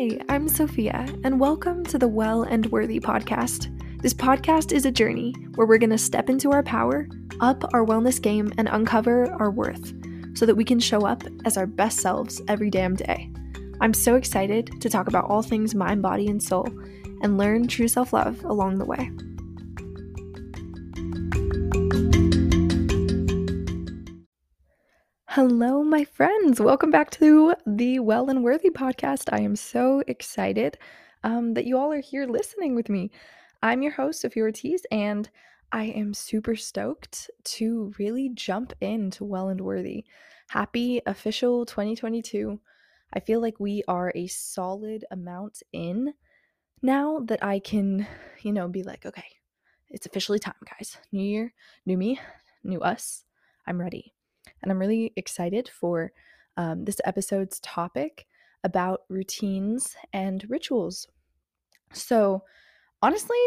Hi, I'm Sofia, and welcome to the Well and Worthy podcast. This podcast is a journey where we're going to step into our power, up our wellness game, and uncover our worth so that we can show up as our best selves every damn day. I'm so excited to talk about all things mind, body, and soul and learn true self love along the way. Hello, my friends. Welcome back to the Well and Worthy podcast. I am so excited um, that you all are here listening with me. I'm your host, Sofia Ortiz, and I am super stoked to really jump into Well and Worthy. Happy official 2022. I feel like we are a solid amount in now that I can, you know, be like, okay, it's officially time, guys. New year, new me, new us. I'm ready. And I'm really excited for um, this episode's topic about routines and rituals. So, honestly,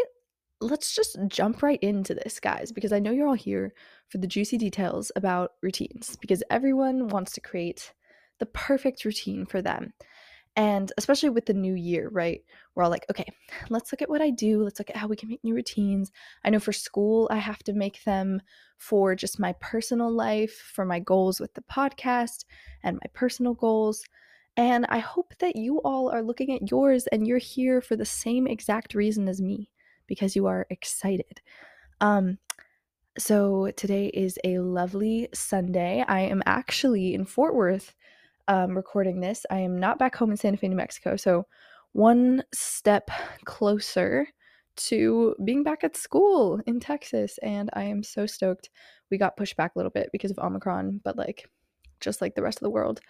let's just jump right into this, guys, because I know you're all here for the juicy details about routines, because everyone wants to create the perfect routine for them. And especially with the new year, right? We're all like, okay, let's look at what I do. Let's look at how we can make new routines. I know for school, I have to make them for just my personal life, for my goals with the podcast and my personal goals. And I hope that you all are looking at yours and you're here for the same exact reason as me because you are excited. Um, so today is a lovely Sunday. I am actually in Fort Worth um, recording this. I am not back home in Santa Fe, New Mexico. So, one step closer to being back at school in Texas. And I am so stoked. We got pushed back a little bit because of Omicron, but like, just like the rest of the world,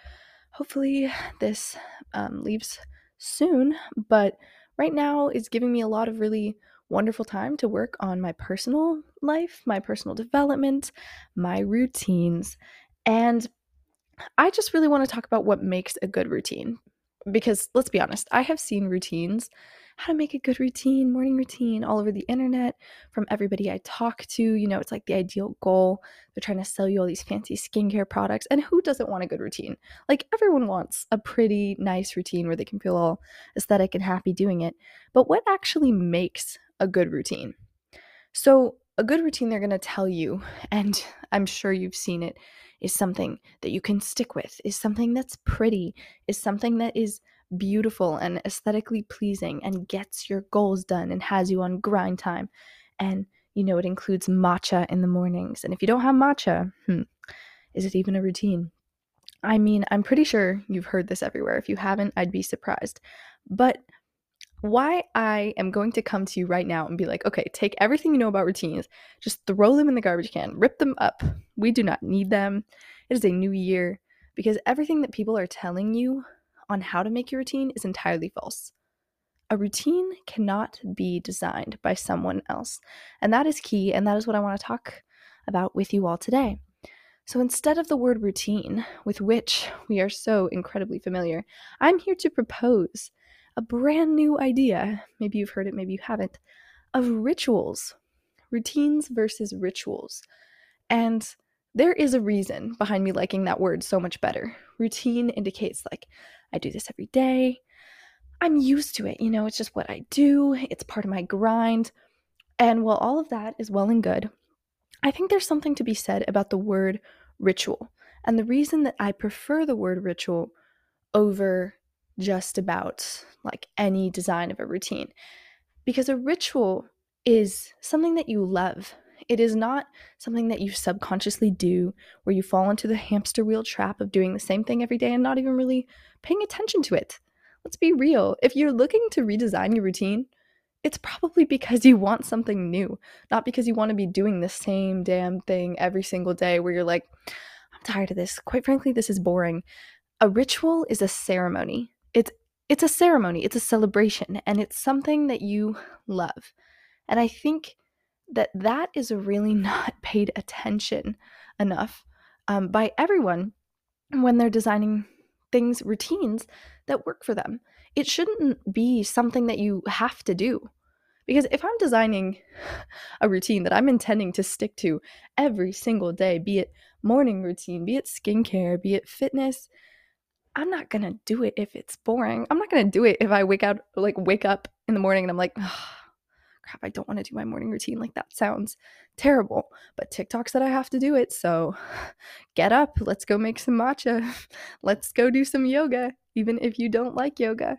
hopefully this um, leaves soon. But right now is giving me a lot of really wonderful time to work on my personal life, my personal development, my routines, and I just really want to talk about what makes a good routine. Because let's be honest, I have seen routines, how to make a good routine, morning routine, all over the internet from everybody I talk to. You know, it's like the ideal goal. They're trying to sell you all these fancy skincare products. And who doesn't want a good routine? Like, everyone wants a pretty nice routine where they can feel all aesthetic and happy doing it. But what actually makes a good routine? So, a good routine, they're going to tell you, and I'm sure you've seen it is something that you can stick with, is something that's pretty, is something that is beautiful and aesthetically pleasing and gets your goals done and has you on grind time. And you know, it includes matcha in the mornings. And if you don't have matcha, hmm, is it even a routine? I mean, I'm pretty sure you've heard this everywhere. If you haven't, I'd be surprised. But why I am going to come to you right now and be like, okay, take everything you know about routines, just throw them in the garbage can, rip them up. We do not need them. It is a new year because everything that people are telling you on how to make your routine is entirely false. A routine cannot be designed by someone else. And that is key, and that is what I want to talk about with you all today. So instead of the word routine, with which we are so incredibly familiar, I'm here to propose a brand new idea. Maybe you've heard it, maybe you haven't, of rituals, routines versus rituals. And there is a reason behind me liking that word so much better. Routine indicates like I do this every day. I'm used to it, you know, it's just what I do, it's part of my grind. And while all of that is well and good, I think there's something to be said about the word ritual. And the reason that I prefer the word ritual over just about like any design of a routine. Because a ritual is something that you love. It is not something that you subconsciously do where you fall into the hamster wheel trap of doing the same thing every day and not even really paying attention to it. Let's be real. If you're looking to redesign your routine, it's probably because you want something new, not because you want to be doing the same damn thing every single day where you're like, I'm tired of this. Quite frankly, this is boring. A ritual is a ceremony it's it's a ceremony, it's a celebration, and it's something that you love. And I think that that is really not paid attention enough um, by everyone when they're designing things, routines that work for them. It shouldn't be something that you have to do. Because if I'm designing a routine that I'm intending to stick to every single day, be it morning routine, be it skincare, be it fitness, I'm not going to do it if it's boring. I'm not going to do it if I wake out like wake up in the morning and I'm like, oh, crap, I don't want to do my morning routine. Like that sounds terrible. But TikTok said I have to do it. So get up. Let's go make some matcha. let's go do some yoga, even if you don't like yoga.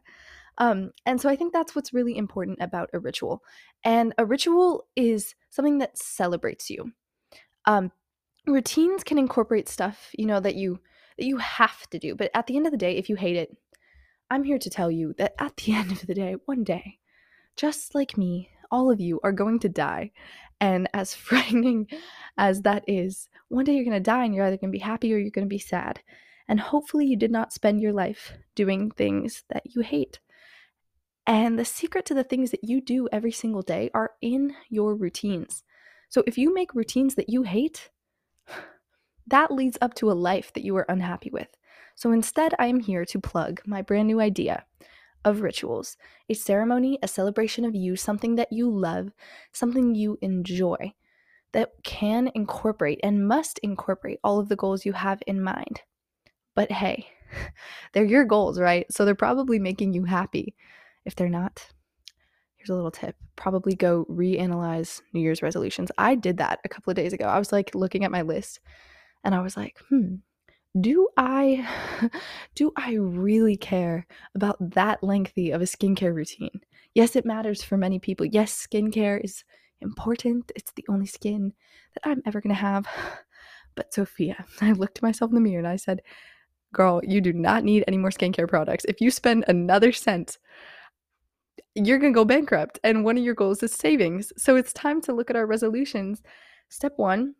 Um, and so I think that's what's really important about a ritual. And a ritual is something that celebrates you. Um, routines can incorporate stuff, you know, that you that you have to do. But at the end of the day, if you hate it, I'm here to tell you that at the end of the day, one day, just like me, all of you are going to die. And as frightening as that is, one day you're going to die and you're either going to be happy or you're going to be sad. And hopefully, you did not spend your life doing things that you hate. And the secret to the things that you do every single day are in your routines. So if you make routines that you hate, that leads up to a life that you are unhappy with. So instead, I am here to plug my brand new idea of rituals a ceremony, a celebration of you, something that you love, something you enjoy that can incorporate and must incorporate all of the goals you have in mind. But hey, they're your goals, right? So they're probably making you happy. If they're not, here's a little tip probably go reanalyze New Year's resolutions. I did that a couple of days ago. I was like looking at my list and I was like, hmm, do I do I really care about that lengthy of a skincare routine? Yes, it matters for many people. Yes, skincare is important. It's the only skin that I'm ever going to have. But Sofia, I looked at myself in the mirror and I said, "Girl, you do not need any more skincare products. If you spend another cent you're going to go bankrupt. And one of your goals is savings. So it's time to look at our resolutions. Step one,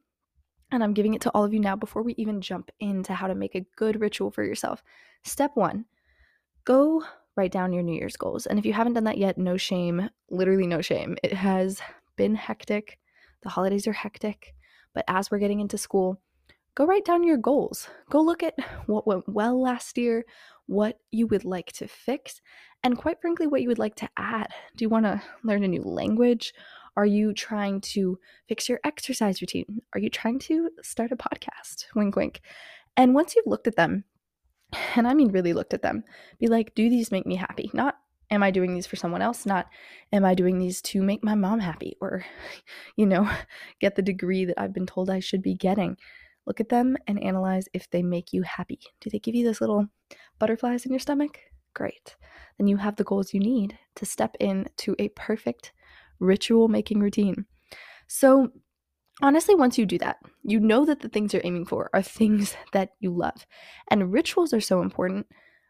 and I'm giving it to all of you now before we even jump into how to make a good ritual for yourself. Step one, go write down your New Year's goals. And if you haven't done that yet, no shame, literally no shame. It has been hectic. The holidays are hectic. But as we're getting into school, go write down your goals. Go look at what went well last year, what you would like to fix, and quite frankly, what you would like to add. Do you want to learn a new language? Are you trying to fix your exercise routine? Are you trying to start a podcast? Wink, wink. And once you've looked at them, and I mean really looked at them, be like, do these make me happy? Not am I doing these for someone else? Not am I doing these to make my mom happy or, you know, get the degree that I've been told I should be getting? Look at them and analyze if they make you happy. Do they give you those little butterflies in your stomach? Great. Then you have the goals you need to step into a perfect ritual making routine. So, honestly, once you do that, you know that the things you're aiming for are things that you love. And rituals are so important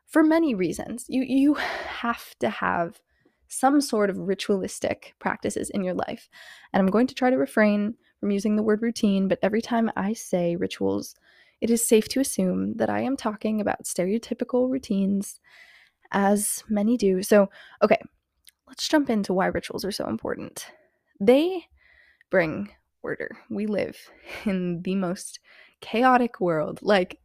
for many reasons. You you have to have some sort of ritualistic practices in your life. And I'm going to try to refrain from using the word routine, but every time I say rituals, it is safe to assume that I am talking about stereotypical routines, as many do. So, okay, let's jump into why rituals are so important. They bring order. We live in the most chaotic world. Like,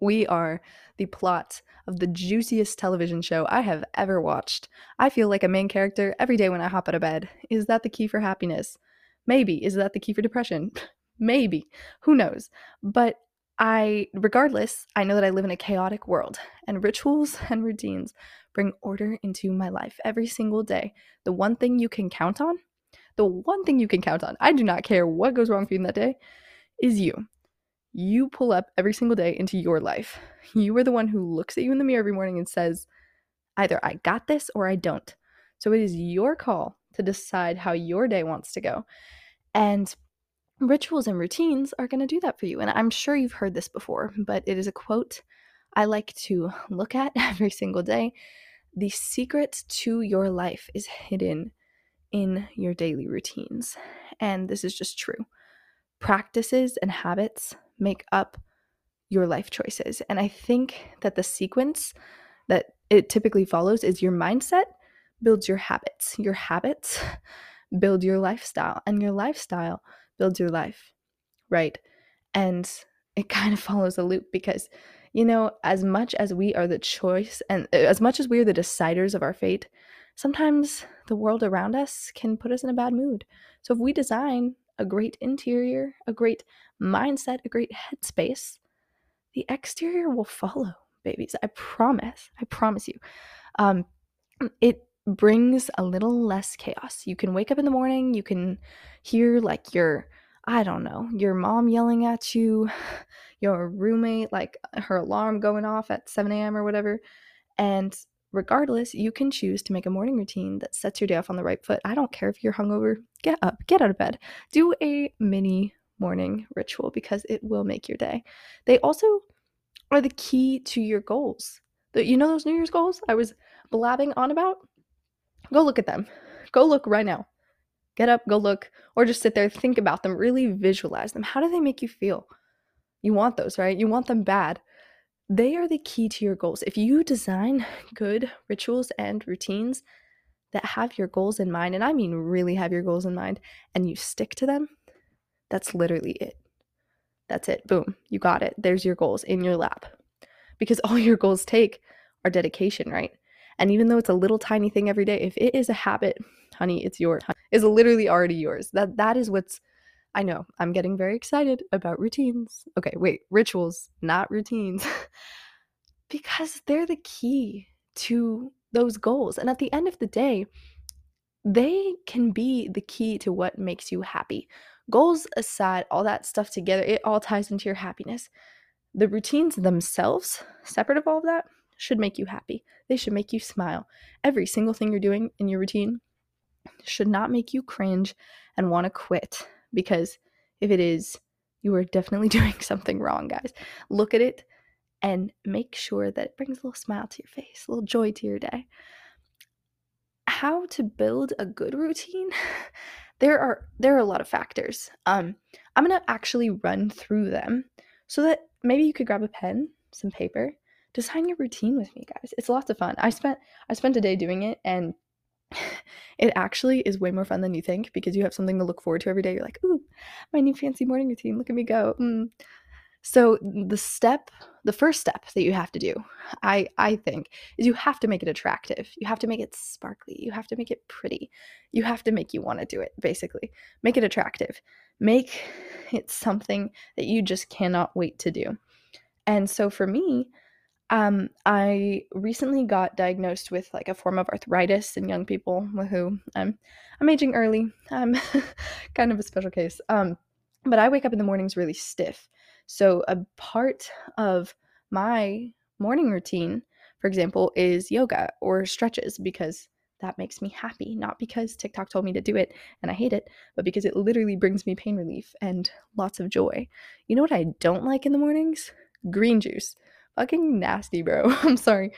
we are the plot of the juiciest television show I have ever watched. I feel like a main character every day when I hop out of bed. Is that the key for happiness? Maybe. Is that the key for depression? Maybe. Who knows? But I, regardless, I know that I live in a chaotic world, and rituals and routines bring order into my life every single day. The one thing you can count on, the one thing you can count on, I do not care what goes wrong for you in that day, is you. You pull up every single day into your life. You are the one who looks at you in the mirror every morning and says, either I got this or I don't. So it is your call to decide how your day wants to go. And rituals and routines are going to do that for you. And I'm sure you've heard this before, but it is a quote I like to look at every single day. The secret to your life is hidden in your daily routines. And this is just true. Practices and habits make up your life choices. And I think that the sequence that it typically follows is your mindset builds your habits. Your habits build your lifestyle, and your lifestyle builds your life, right? And it kind of follows a loop because, you know, as much as we are the choice and uh, as much as we are the deciders of our fate, sometimes the world around us can put us in a bad mood. So if we design a great interior, a great mindset, a great headspace, the exterior will follow babies. I promise. I promise you. Um, it brings a little less chaos. You can wake up in the morning, you can hear like your, I don't know, your mom yelling at you, your roommate, like uh, her alarm going off at 7 a.m. or whatever. And regardless, you can choose to make a morning routine that sets your day off on the right foot. I don't care if you're hungover, get up, get out of bed, do a mini morning ritual because it will make your day. They also are the key to your goals. You know those New Year's goals I was blabbing on about? Go look at them. Go look right now. Get up, go look, or just sit there, think about them, really visualize them. How do they make you feel? You want those, right? You want them bad. They are the key to your goals. If you design good rituals and routines that have your goals in mind, and I mean really have your goals in mind, and you stick to them, that's literally it. That's it. Boom. You got it. There's your goals in your lap. Because all your goals take are dedication, right? And even though it's a little tiny thing every day, if it is a habit, honey, it's yours. Is literally already yours. That that is what's I know. I'm getting very excited about routines. Okay, wait, rituals, not routines. because they're the key to those goals. And at the end of the day, they can be the key to what makes you happy. Goals aside, all that stuff together, it all ties into your happiness. The routines themselves, separate of all of that, should make you happy. They should make you smile. Every single thing you're doing in your routine should not make you cringe and want to quit because if it is, you are definitely doing something wrong, guys. Look at it and make sure that it brings a little smile to your face, a little joy to your day. How to build a good routine? there are there are a lot of factors. Um, I'm gonna actually run through them so that maybe you could grab a pen, some paper, design your routine with me, guys. It's lots of fun. I spent I spent a day doing it and it actually is way more fun than you think because you have something to look forward to every day. You're like, ooh, my new fancy morning routine. Look at me go. Mm. So the step, the first step that you have to do, I I think, is you have to make it attractive. You have to make it sparkly. You have to make it pretty. You have to make you want to do it, basically. Make it attractive. Make it something that you just cannot wait to do. And so for me, um, I recently got diagnosed with like a form of arthritis in young people who I'm I'm aging early. I'm kind of a special case. Um, but I wake up in the mornings really stiff. So, a part of my morning routine, for example, is yoga or stretches because that makes me happy. Not because TikTok told me to do it and I hate it, but because it literally brings me pain relief and lots of joy. You know what I don't like in the mornings? Green juice. Fucking nasty, bro. I'm sorry.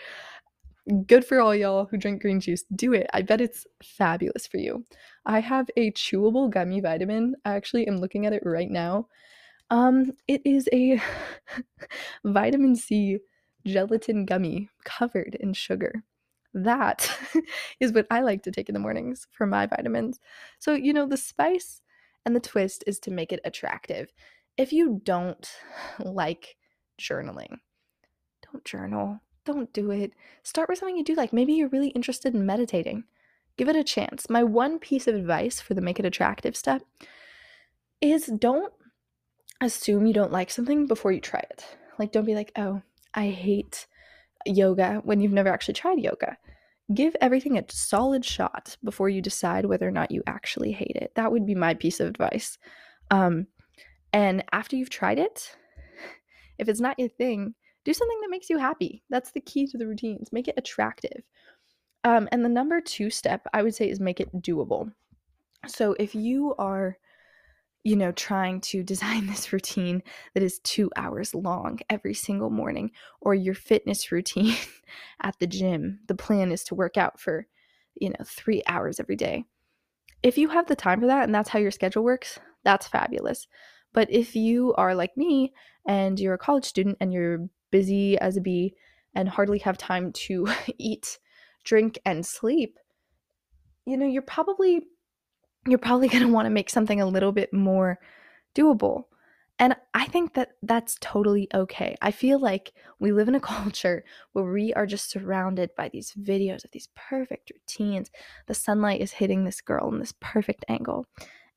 Good for all y'all who drink green juice. Do it. I bet it's fabulous for you. I have a chewable gummy vitamin. I actually am looking at it right now um, it is a vitamin C gelatin gummy covered in sugar. That is what I like to take in the mornings for my vitamins. So, you know, the spice and the twist is to make it attractive. If you don't like journaling, don't journal. Don't do it. Start with something you do like. Maybe you're really interested in meditating. Give it a chance. My one piece of advice for the make it attractive step is don't assume you don't like something before you try it. Like, don't be like, oh, I hate yoga when you've never actually tried yoga. Give everything a solid shot before you decide whether or not you actually hate it. That would be my piece of advice. Um, and after you've tried it, if it's not your thing, do something that makes you happy. That's the key to the routines. Make it attractive. Um, and the number two step I would say is make it doable. So if you are you know, trying to design this routine that is two hours long every single morning, or your fitness routine at the gym. The plan is to work out for, you know, three hours every day. If you have the time for that and that's how your schedule works, that's fabulous. But if you are like me and you're a college student and you're busy as a bee and hardly have time to eat, drink, and sleep, you know, you're probably you're probably going to want to make something a little bit more doable. And I think that that's totally okay. I feel like we live in a culture where we are just surrounded by these videos of these perfect routines. The sunlight is hitting this girl in this perfect angle.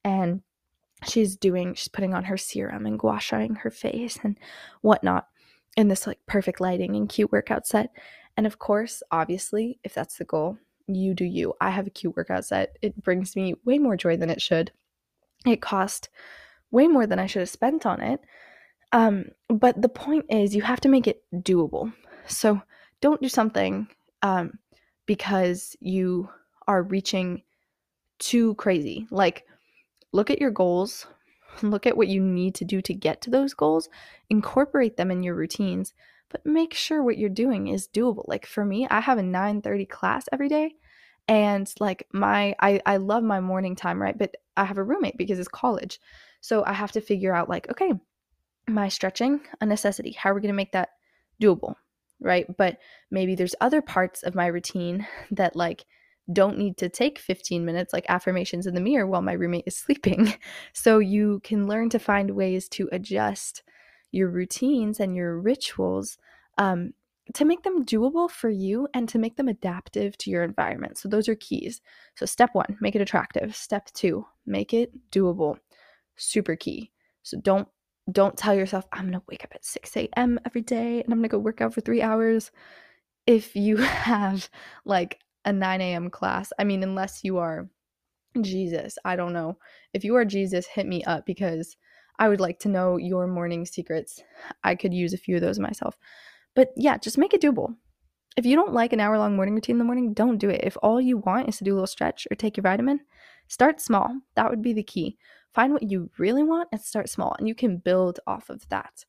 And she's doing, she's putting on her serum and gua shaing her face and whatnot. In this like perfect lighting and cute workout set. And of course, obviously, if that's the goal, you do you. I have a cute workout set. It brings me way more joy than it should. It cost way more than I should have spent on it. Um, but the point is, you have to make it doable. So don't do something um, because you are reaching too crazy. Like, look at your goals, look at what you need to do to get to those goals, incorporate them in your routines, but make sure what you're doing is doable. Like for me, I have a 9:30 class every day and like my I I love my morning time, right? But I have a roommate because it's college. So I have to figure out like, okay, my stretching a necessity. How are we going to make that doable? Right? But maybe there's other parts of my routine that like don't need to take 15 minutes like affirmations in the mirror while my roommate is sleeping. So you can learn to find ways to adjust your routines and your rituals um, to make them doable for you and to make them adaptive to your environment. So those are keys. So step one, make it attractive. Step two, make it doable. Super key. So don't don't tell yourself I'm gonna wake up at 6 a.m. every day and I'm gonna go work out for three hours. If you have like a 9 a.m. class, I mean, unless you are Jesus, I don't know. If you are Jesus, hit me up because I would like to know your morning secrets. I could use a few of those myself. But yeah, just make it doable. If you don't like an hour long morning routine in the morning, don't do it. If all you want is to do a little stretch or take your vitamin, start small. That would be the key. Find what you really want and start small, and you can build off of that.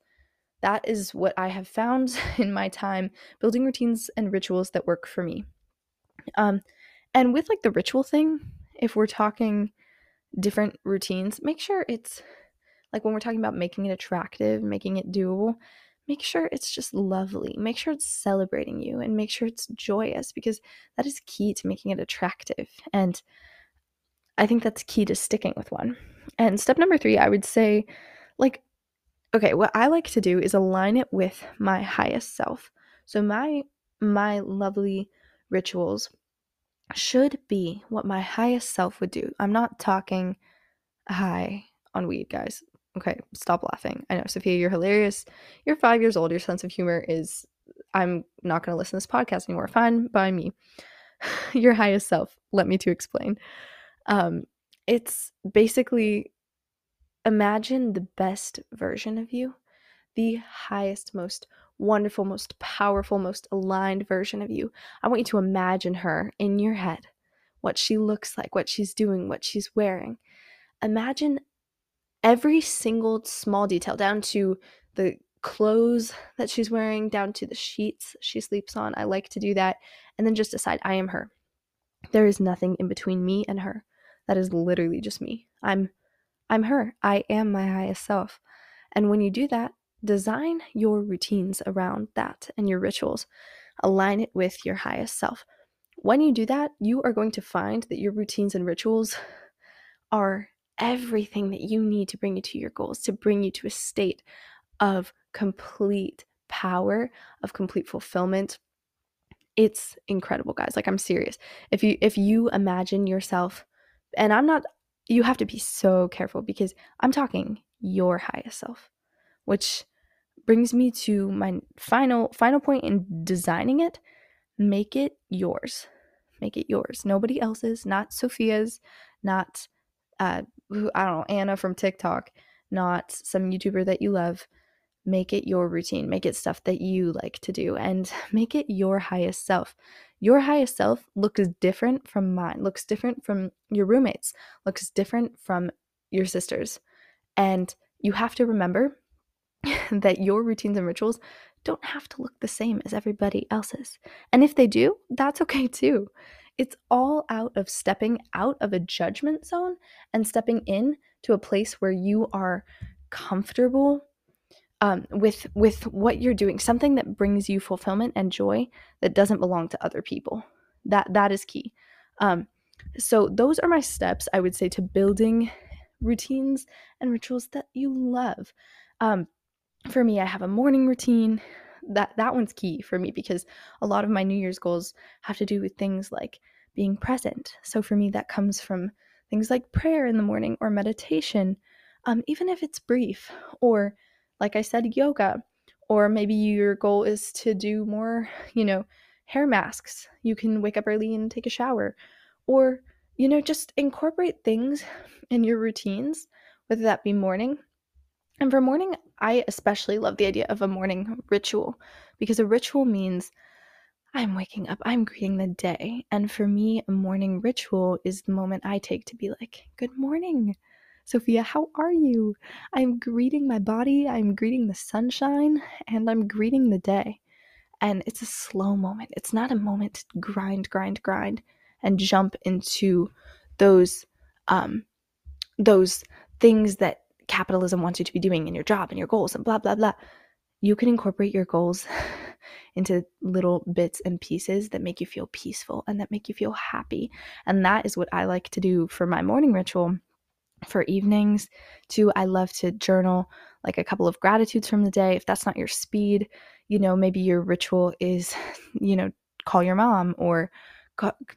That is what I have found in my time building routines and rituals that work for me. Um, and with like the ritual thing, if we're talking different routines, make sure it's like when we're talking about making it attractive, making it doable, make sure it's just lovely. Make sure it's celebrating you and make sure it's joyous because that is key to making it attractive. And I think that's key to sticking with one. And step number three, I would say, like, okay, what I like to do is align it with my highest self. So my my lovely rituals should be what my highest self would do. I'm not talking high on weed, guys. Okay, stop laughing. I know, Sofia, you're hilarious. You're five years old. Your sense of humor is, I'm not going to listen to this podcast anymore. Fine by me. Your highest self. Let me to explain. Um, it's basically imagine the best version of you, the highest, most wonderful, most powerful, most aligned version of you. I want you to imagine her in your head, what she looks like, what she's doing, what she's wearing. Imagine every single small detail down to the clothes that she's wearing, down to the sheets she sleeps on. I like to do that. And then just decide I am her. There is nothing in between me and her. That is literally just me. I'm I'm her. I am my highest self. And when you do that, design your routines around that and your rituals. Align it with your highest self. When you do that, you are going to find that your routines and rituals are everything that you need to bring you to your goals, to bring you to a state of complete power, of complete fulfillment. It's incredible, guys. Like I'm serious. If you if you imagine yourself and I'm not you have to be so careful because I'm talking your highest self, which brings me to my final final point in designing it. Make it yours. Make it yours. Nobody else's, not Sofia's, not uh, I don't know, Anna from TikTok, not some YouTuber that you love. Make it your routine. Make it stuff that you like to do and make it your highest self. Your highest self looks different from mine, looks different from your roommates, looks different from your sisters. And you have to remember that your routines and rituals don't have to look the same as everybody else's. And if they do, that's okay too. It's all out of stepping out of a judgment zone and stepping in to a place where you are comfortable um, with with what you're doing, something that brings you fulfillment and joy that doesn't belong to other people. That that is key. Um, so those are my steps I would say to building routines and rituals that you love. Um, for me, I have a morning routine. That that one's key for me because a lot of my New Year's goals have to do with things like being present. So for me, that comes from things like prayer in the morning or meditation, um, even if it's brief, or like I said, yoga, Or maybe your goal is to do more, you know, hair masks. You can wake up early and take a shower. Or, you know, just incorporate things in your routines, whether that be morning. And for morning, I especially love the idea of a morning ritual because a ritual means I'm waking up, I'm greeting the day. And for me, a morning ritual is the moment I take to be like, Good morning, Sofia, how are you? I'm greeting my body, I'm greeting the sunshine, and I'm greeting the day. And it's a slow moment. It's not a moment to grind, grind, grind and jump into those um those things that capitalism wants you to be doing in your job and your goals and blah blah blah. You can incorporate your goals into little bits and pieces that make you feel peaceful and that make you feel happy. And that is what I like to do for my morning ritual. For evenings, too, I love to journal like a couple of gratitudes from the day. If that's not your speed, you know, maybe your ritual is, you know, call your mom or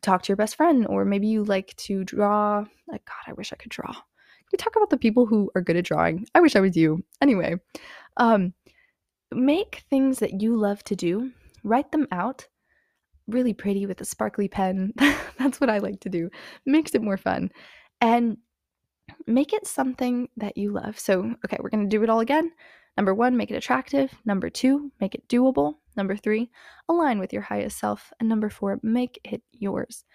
talk to your best friend, or maybe you like to draw. Like, God, I wish I could draw. We talk about the people who are good at drawing? I wish I was you. Anyway, um, make things that you love to do, write them out really pretty with a sparkly pen. That's what I like to do. Makes it more fun. And make it something that you love. So, okay, we're going to do it all again. Number one, make it attractive. Number two, make it doable. Number three, align with your highest self. And number four, make it yours.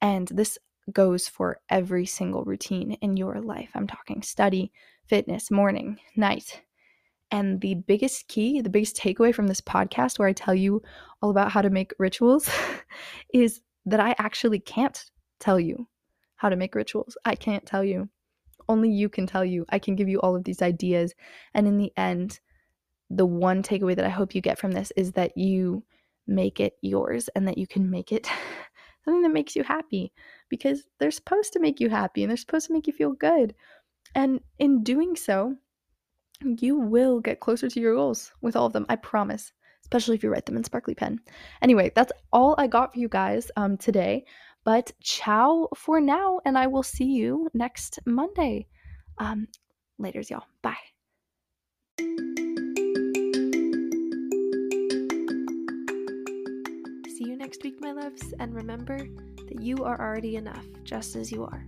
And this goes for every single routine in your life. I'm talking study, fitness, morning, night, and the biggest key, the biggest takeaway from this podcast, where I tell you all about how to make rituals, is that I actually can't tell you how to make rituals. I can't tell you. Only you can tell you. I can give you all of these ideas. And in the end, the one takeaway that I hope you get from this is that you make it yours and that you can make it something that makes you happy because they're supposed to make you happy and they're supposed to make you feel good. And in doing so, you will get closer to your goals with all of them. I promise, especially if you write them in sparkly pen. Anyway, that's all I got for you guys um, today. But ciao for now, and I will see you next Monday. Um, laters, y'all. Bye. Next week, my loves, and remember that you are already enough just as you are.